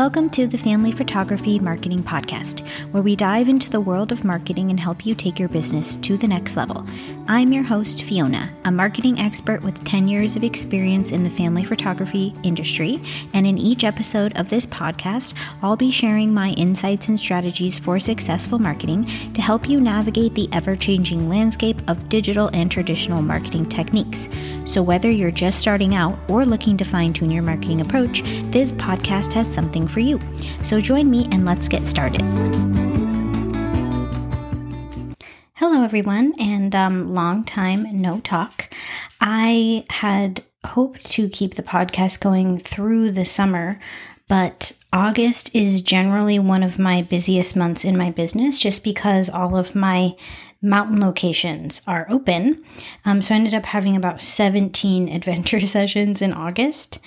Welcome to the Family Photography Marketing Podcast, where we dive into the world of marketing and help you take your business to the next level. I'm your host, Fiona, a marketing expert with 10 years of experience in the family photography industry. And in each episode of this podcast, I'll be sharing my insights and strategies for successful marketing to help you navigate the ever changing landscape of digital and traditional marketing techniques. So, whether you're just starting out or looking to fine tune your marketing approach, this podcast has something for you. So join me and let's get started. Hello, everyone, and um, long time no talk. I had hoped to keep the podcast going through the summer, but August is generally one of my busiest months in my business just because all of my mountain locations are open. Um, so I ended up having about 17 adventure sessions in August.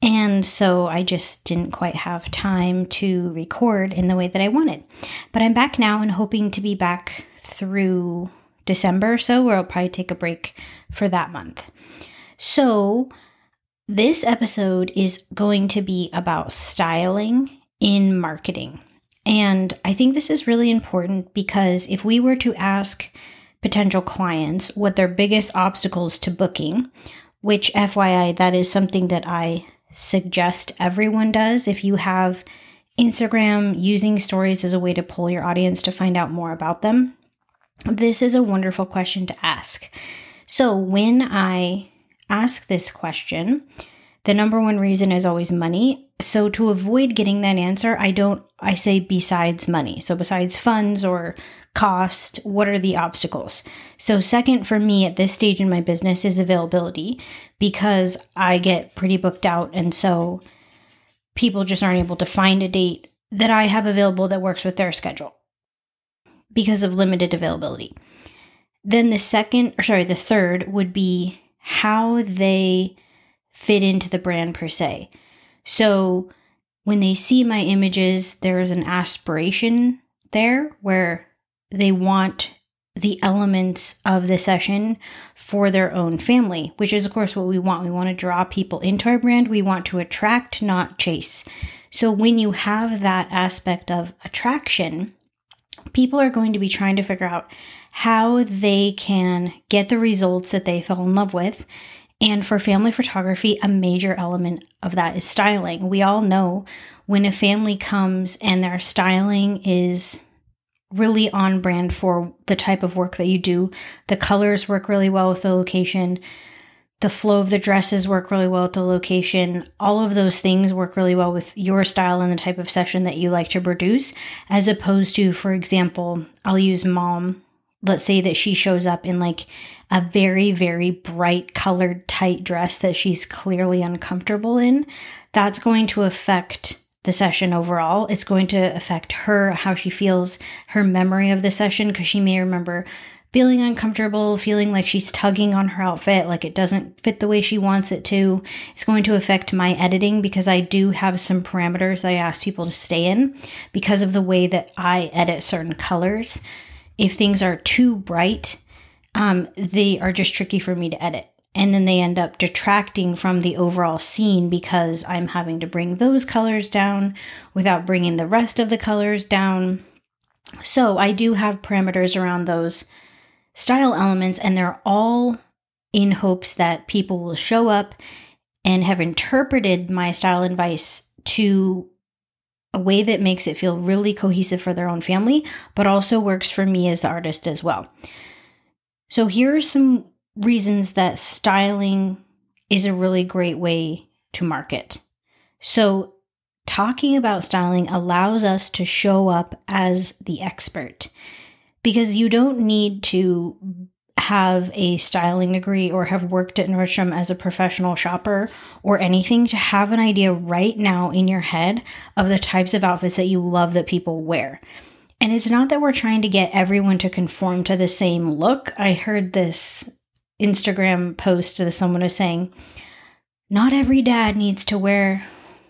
And so I just didn't quite have time to record in the way that I wanted. But I'm back now and hoping to be back through December or so, where I'll probably take a break for that month. So this episode is going to be about styling in marketing. And I think this is really important because if we were to ask potential clients what their biggest obstacles to booking, which FYI, that is something that I suggest everyone does if you have Instagram using stories as a way to pull your audience to find out more about them. This is a wonderful question to ask. So, when I ask this question, the number one reason is always money. So, to avoid getting that answer, I don't, I say besides money. So, besides funds or cost, what are the obstacles? So, second for me at this stage in my business is availability because I get pretty booked out. And so people just aren't able to find a date that I have available that works with their schedule because of limited availability. Then the second, or sorry, the third would be how they fit into the brand per se. So when they see my images, there is an aspiration there where they want the elements of the session for their own family, which is, of course, what we want. We want to draw people into our brand. We want to attract, not chase. So, when you have that aspect of attraction, people are going to be trying to figure out how they can get the results that they fell in love with. And for family photography, a major element of that is styling. We all know when a family comes and their styling is really on brand for the type of work that you do. The colors work really well with the location. The flow of the dresses work really well with the location. All of those things work really well with your style and the type of session that you like to produce, as opposed to, for example, I'll use mom. Let's say that she shows up in like a very, very bright colored tight dress that she's clearly uncomfortable in. That's going to affect the session overall. It's going to affect her, how she feels, her memory of the session, because she may remember feeling uncomfortable, feeling like she's tugging on her outfit, like it doesn't fit the way she wants it to. It's going to affect my editing because I do have some parameters I ask people to stay in because of the way that I edit certain colors. If things are too bright, um, they are just tricky for me to edit and then they end up detracting from the overall scene because I'm having to bring those colors down without bringing the rest of the colors down. So I do have parameters around those style elements, and they're all in hopes that people will show up and have interpreted my style advice to a way that makes it feel really cohesive for their own family, but also works for me as the artist as well. So, here are some reasons that styling is a really great way to market. So, talking about styling allows us to show up as the expert because you don't need to have a styling degree or have worked at Nordstrom as a professional shopper or anything to have an idea right now in your head of the types of outfits that you love that people wear. And it's not that we're trying to get everyone to conform to the same look. I heard this Instagram post that someone was saying, not every dad needs to wear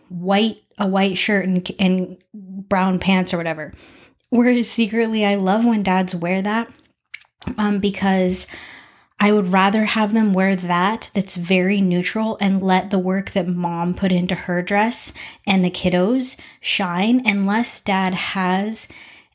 white a white shirt and, and brown pants or whatever. Whereas secretly, I love when dads wear that um, because I would rather have them wear that that's very neutral and let the work that mom put into her dress and the kiddos shine unless dad has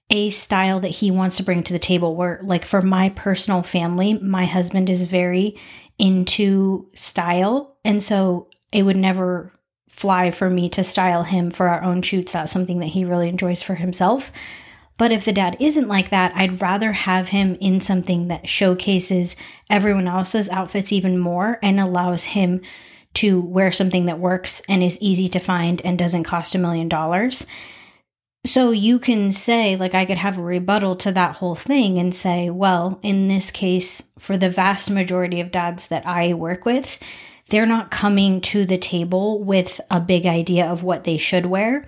a style that he wants to bring to the table where like for my personal family my husband is very into style. And so it would never fly for me to style him for our own shoots. That's something that he really enjoys for himself. But if the dad isn't like that, I'd rather have him in something that showcases everyone else's outfits even more and allows him to wear something that works and is easy to find and doesn't cost a million dollars. So you can say, like, I could have a rebuttal to that whole thing and say, well, in this case, for the vast majority of dads that I work with, they're not coming to the table with a big idea of what they should wear.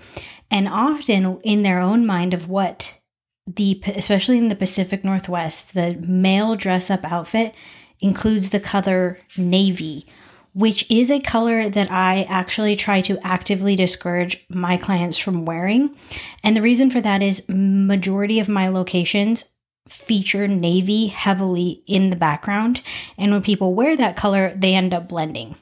And often in their own mind of what the especially in the Pacific Northwest, the male dress up outfit includes the color navy, which is a color that I actually try to actively discourage my clients from wearing. And the reason for that is majority of my locations feature navy heavily in the background, and when people wear that color, they end up blending.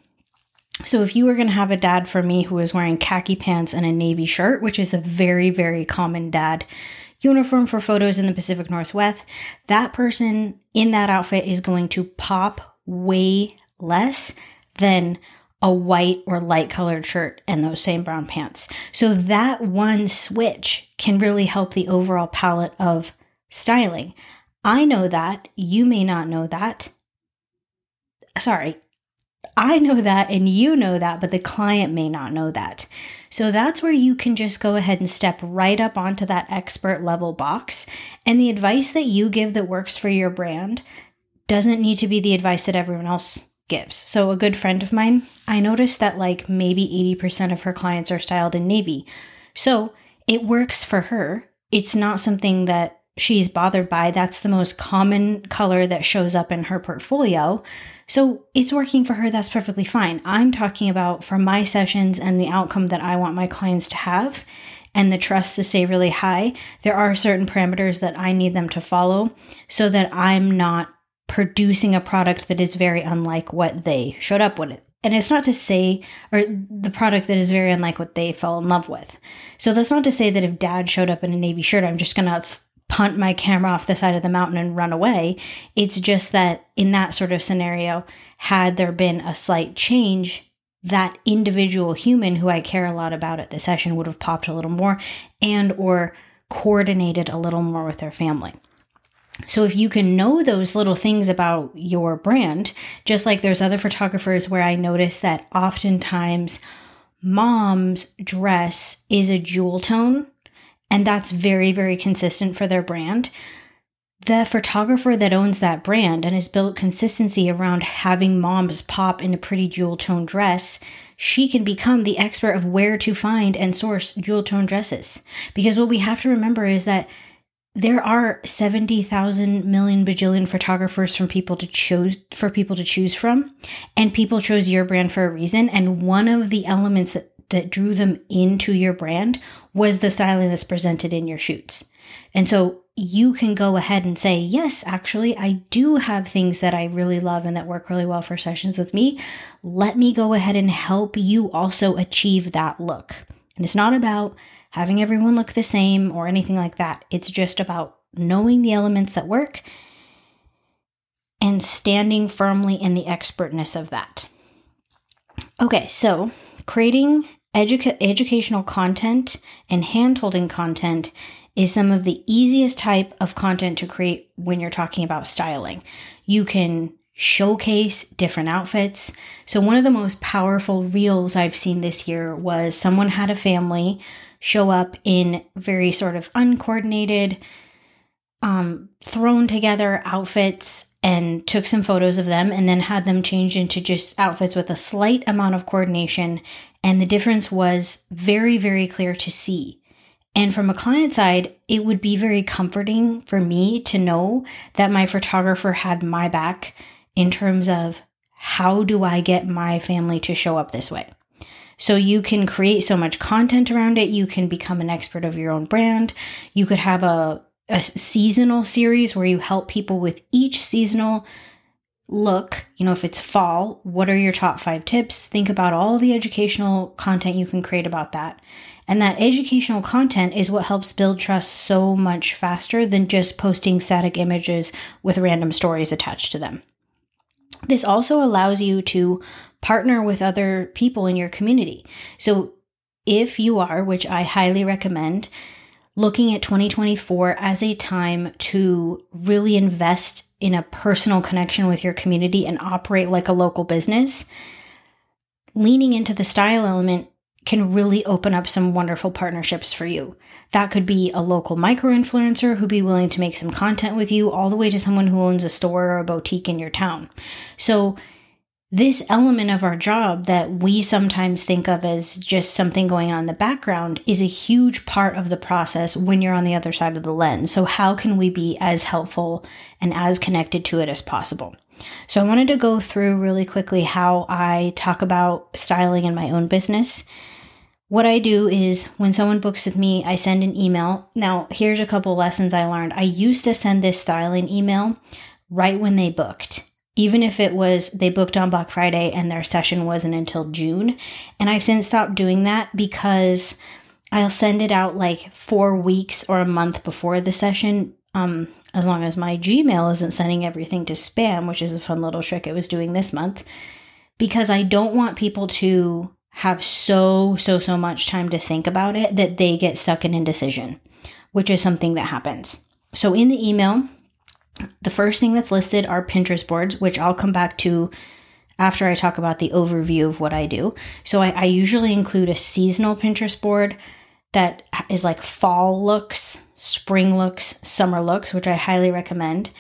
So if you were going to have a dad for me who is wearing khaki pants and a navy shirt, which is a very, very common dad uniform for photos in the Pacific Northwest, that person in that outfit is going to pop way less than a white or light colored shirt and those same brown pants. So that one switch can really help the overall palette of styling. I know that. You may not know that. Sorry, I know that and you know that, but the client may not know that. So that's where you can just go ahead and step right up onto that expert level box. And the advice that you give that works for your brand doesn't need to be the advice that everyone else gives. So, a good friend of mine, I noticed that like maybe 80% of her clients are styled in navy. So, it works for her. It's not something that she's bothered by. That's the most common color that shows up in her portfolio. So it's working for her. That's perfectly fine. I'm talking about for my sessions and the outcome that I want my clients to have and the trust to stay really high. There are certain parameters that I need them to follow so that I'm not producing a product that is very unlike what they showed up with. And it's not to say, or the product that is very unlike what they fell in love with. So that's not to say that if dad showed up in a navy shirt, I'm just going to punt my camera off the side of the mountain and run away. It's just that in that sort of scenario, had there been a slight change, that individual human who I care a lot about at the session would have popped a little more and or coordinated a little more with their family. So if you can know those little things about your brand, just like there's other photographers where I notice that oftentimes mom's dress is a jewel tone and that's very, very consistent for their brand. The photographer that owns that brand and has built consistency around having moms pop in a pretty jewel tone dress, she can become the expert of where to find and source jewel tone dresses. Because what we have to remember is that there are 70,000 million bajillion photographers from people to choose for people to choose from and people chose your brand for a reason and one of the elements that that drew them into your brand was the styling that's presented in your shoots. And so you can go ahead and say, yes, actually, I do have things that I really love and that work really well for sessions with me. Let me go ahead and help you also achieve that look. And it's not about having everyone look the same or anything like that. It's just about knowing the elements that work and standing firmly in the expertness of that. Okay, so creating Educa- educational content and handholding content is some of the easiest type of content to create when you're talking about styling. You can showcase different outfits. So, one of the most powerful reels I've seen this year was someone had a family show up in very sort of uncoordinated, um, thrown together outfits and took some photos of them and then had them change into just outfits with a slight amount of coordination. And the difference was very, very clear to see. And from a client side, it would be very comforting for me to know that my photographer had my back in terms of how do I get my family to show up this way. So you can create so much content around it. You can become an expert of your own brand. You could have a a seasonal series where you help people with each seasonal look, you know, if it's fall, what are your top five tips? Think about all the educational content you can create about that. And that educational content is what helps build trust so much faster than just posting static images with random stories attached to them. This also allows you to partner with other people in your community. So if you are, which I highly recommend, looking at 2024 as a time to really invest in a personal connection with your community and operate like a local business, leaning into the style element can really open up some wonderful partnerships for you. That could be a local micro influencer who'd be willing to make some content with you, all the way to someone who owns a store or a boutique in your town. So, this element of our job that we sometimes think of as just something going on in the background is a huge part of the process when you're on the other side of the lens. So, how can we be as helpful and as connected to it as possible? So, I wanted to go through really quickly how I talk about styling in my own business. What I do is when someone books with me, I send an email. Now, here's a couple lessons I learned. I used to send this styling email right when they booked even if it was they booked on Black Friday and their session wasn't until June. And I've since stopped doing that because I'll send it out like four weeks or a month before the session. Um, as long as my Gmail isn't sending everything to spam, which is a fun little trick it was doing this month, because I don't want people to have so, so, so much time to think about it that they get stuck in indecision, which is something that happens. So in the email, the first thing that's listed are Pinterest boards, which I'll come back to after I talk about the overview of what I do. So I, I usually include a seasonal Pinterest board that is like fall looks, spring looks, summer looks, which I highly recommend.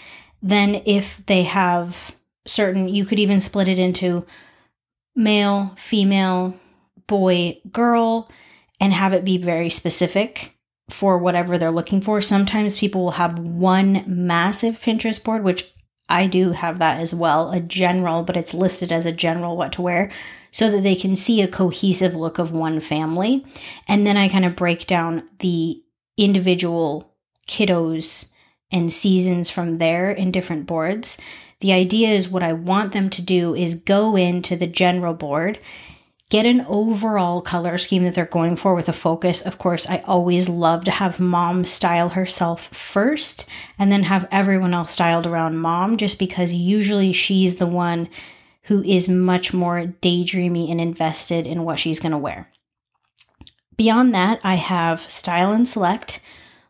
Then, if they have certain, you could even split it into male, female, boy, girl, and have it be very specific for whatever they're looking for. Sometimes people will have one massive Pinterest board, which I do have that as well, a general, but it's listed as a general what to wear so that they can see a cohesive look of one family. And then I kind of break down the individual kiddos and seasons from there in different boards. The idea is what I want them to do is go into the general board get an overall color scheme that they're going for with a focus. Of course, I always love to have mom style herself first and then have everyone else styled around mom, just because usually she's the one who is much more daydreamy and invested in what she's going to wear. Beyond that, I have Style and Select,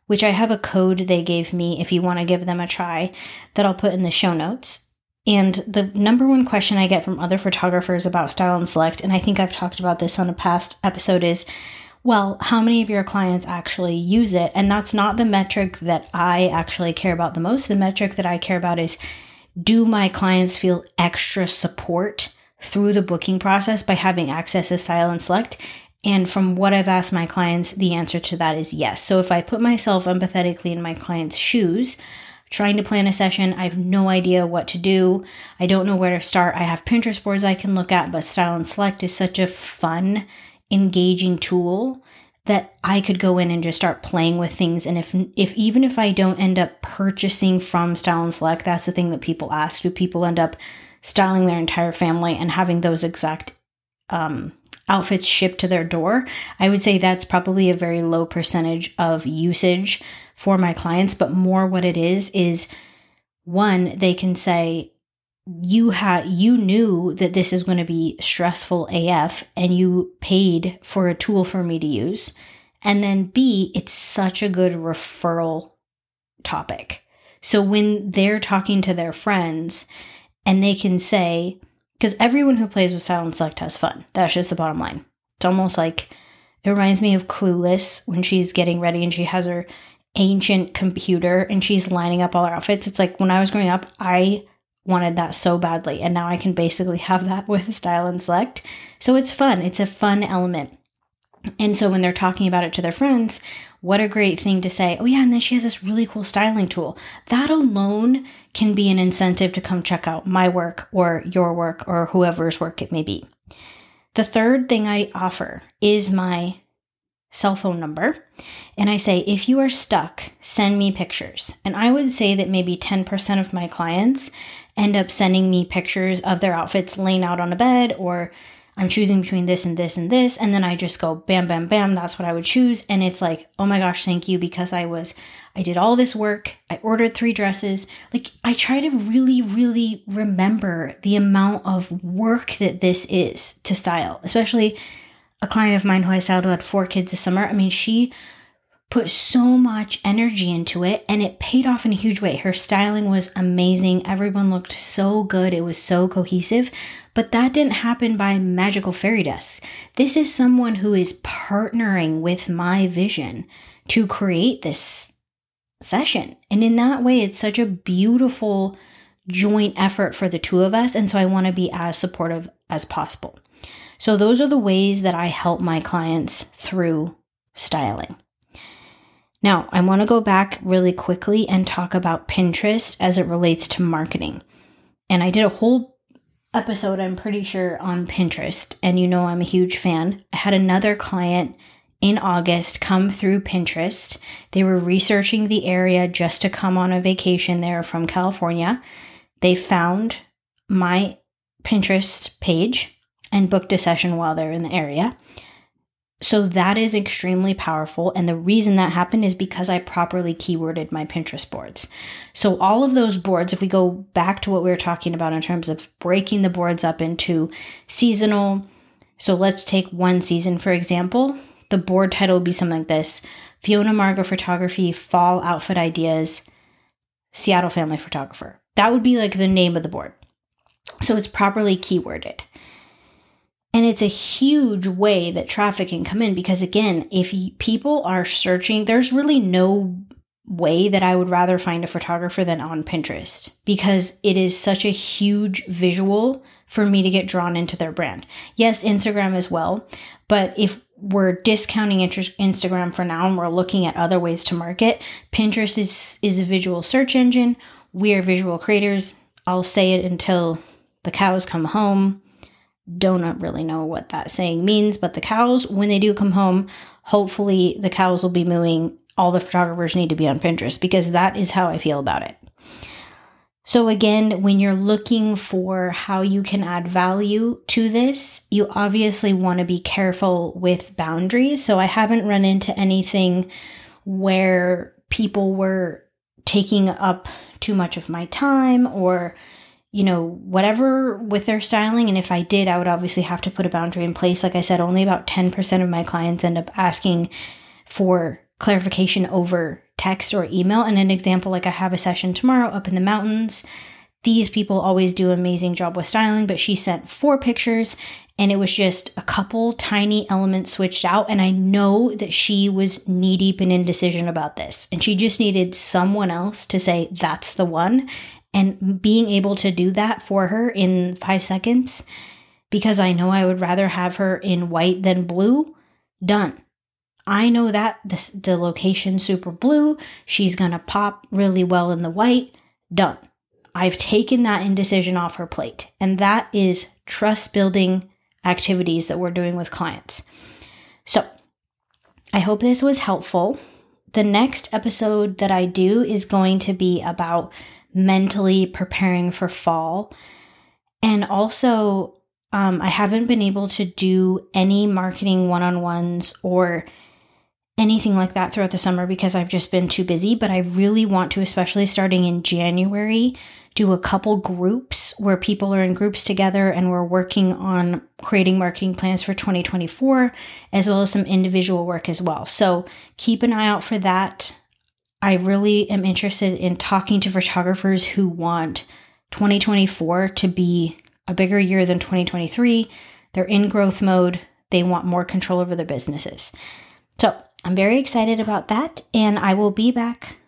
which I have a code they gave me if you want to give them a try that I'll put in the show notes. And the number one question I get from other photographers about Style and Select, and I think I've talked about this on a past episode, is well, how many of your clients actually use it? And that's not the metric that I actually care about the most. The metric that I care about is do my clients feel extra support through the booking process by having access to Style and Select? And from what I've asked my clients, the answer to that is yes. So if I put myself empathetically in my client's shoes, trying to plan a session. I have no idea what to do. I don't know where to start. I have Pinterest boards I can look at, but Style and Select is such a fun, engaging tool that I could go in and just start playing with things. And if if even if I don't end up purchasing from Style and Select, that's the thing that people ask. Do people end up styling their entire family and having those exact um, outfits shipped to their door? I would say that's probably a very low percentage of usage for my clients, but more what it is is one, they can say, you had you knew that this is going to be stressful AF and you paid for a tool for me to use. And then B, it's such a good referral topic. So when they're talking to their friends and they can say, because everyone who plays with Style and Select has fun. That's just the bottom line. It's almost like it reminds me of Clueless when she's getting ready and she has her ancient computer and she's lining up all her outfits. It's like when I was growing up, I wanted that so badly. And now I can basically have that with Style and Select. So it's fun. It's a fun element. And so when they're talking about it to their friends, what a great thing to say. Oh, yeah. And then she has this really cool styling tool. That alone can be an incentive to come check out my work or your work or whoever's work it may be. The third thing I offer is my cell phone number and I say, if you are stuck, send me pictures. And I would say that maybe 10% of my clients end up sending me pictures of their outfits laying out on a bed or I'm choosing between this and this and this. And then I just go bam, bam, bam. That's what I would choose. And it's like, oh my gosh, thank you. Because I was, I did all this work. I ordered three dresses. Like, I try to really, really remember the amount of work that this is to style, especially a client of mine who I styled who had four kids this summer. I mean, she put so much energy into it and it paid off in a huge way. Her styling was amazing. Everyone looked so good. It was so cohesive. But that didn't happen by magical fairy dust. This is someone who is partnering with my vision to create this session. And in that way, it's such a beautiful joint effort for the two of us. And so I want to be as supportive as possible. So those are the ways that I help my clients through styling. Now, I want to go back really quickly and talk about Pinterest as it relates to marketing. And I did a whole episode, I'm pretty sure, on Pinterest. And you know, I'm a huge fan. I had another client in August come through Pinterest. They were researching the area just to come on a vacation there from California. They found my Pinterest page and booked a session while they're in the area. So that is extremely powerful. And the reason that happened is because I properly keyworded my Pinterest boards. So all of those boards, if we go back to what we were talking about in terms of breaking the boards up into seasonal. So let's take one season, for example. The board title would be something like this Fiona Margo Photography Fall Outfit Ideas, Seattle Family Photographer. That would be like the name of the board. So it's properly keyworded. And it's a huge way that traffic can come in because, again, if people are searching, there's really no way that I would rather find a photographer than on Pinterest because it is such a huge visual for me to get drawn into their brand. Yes, Instagram as well, but if we're discounting Instagram for now and we're looking at other ways to market, Pinterest is is a visual search engine. We are visual creators. I'll say it until the cows come home don't really know what that saying means, but the cows, when they do come home, hopefully the cows will be mooing. All the photographers need to be on Pinterest because that is how I feel about it. So, again, when you're looking for how you can add value to this, you obviously want to be careful with boundaries. So, I haven't run into anything where people were taking up too much of my time or you know, whatever with their styling. And if I did, I would obviously have to put a boundary in place. Like I said, only about 10% of my clients end up asking for clarification over text or email. And an example, like I have a session tomorrow up in the mountains. These people always do an amazing job with styling, but she sent four pictures and it was just a couple tiny elements switched out. And I know that she was knee deep in indecision about this. And she just needed someone else to say, that's the one and being able to do that for her in five seconds because I know I would rather have her in white than blue, done. I know that the, the location super blue, she's gonna pop really well in the white, done. I've taken that indecision off her plate. And that is trust building activities that we're doing with clients. So I hope this was helpful. The next episode that I do is going to be about mentally preparing for fall. And also, um, I haven't been able to do any marketing one on ones or anything like that throughout the summer because I've just been too busy. But I really want to, especially starting in January, do a couple groups where people are in groups together and we're working on creating marketing plans for 2024, as well as some individual work as well. So keep an eye out for that. I really am interested in talking to photographers who want 2024 to be a bigger year than 2023. They're in growth mode, they want more control over their businesses. So I'm very excited about that, and I will be back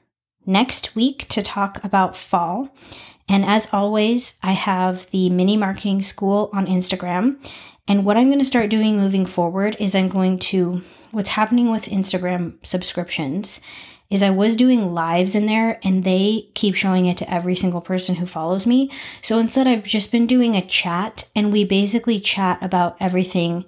next week to talk about fall. And as always, I have the mini marketing school on Instagram. And what I'm going to start doing moving forward is I'm going to, what's happening with Instagram subscriptions is I was doing lives in there and they keep showing it to every single person who follows me. So instead, I've just been doing a chat and we basically chat about everything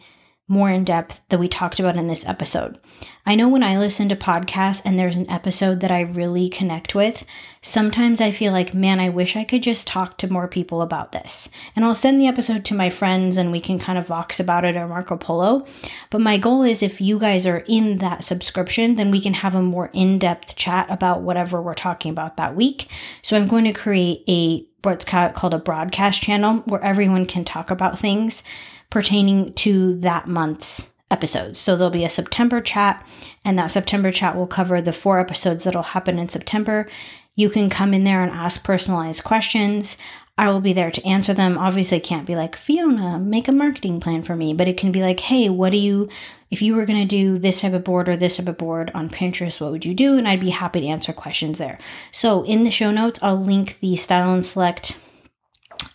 more in depth that we talked about in this episode. I know when I listen to podcasts and there's an episode that I really connect with, sometimes I feel like, man, I wish I could just talk to more people about this. And I'll send the episode to my friends and we can kind of vox about it or Marco Polo. But my goal is if you guys are in that subscription, then we can have a more in depth chat about whatever we're talking about that week. So I'm going to create a what's called a broadcast channel where everyone can talk about things pertaining to that month's episodes. So there'll be a September chat, and that September chat will cover the four episodes that'll happen in September. You can come in there and ask personalized questions. I will be there to answer them. Obviously, can't be like, Fiona, make a marketing plan for me, but it can be like, hey, what do you, if you were going to do this type of board or this type of board on Pinterest, what would you do? And I'd be happy to answer questions there. So in the show notes, I'll link the Style and Select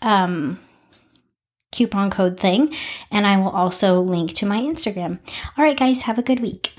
um, coupon code thing. And I will also link to my Instagram. All right, guys, have a good week.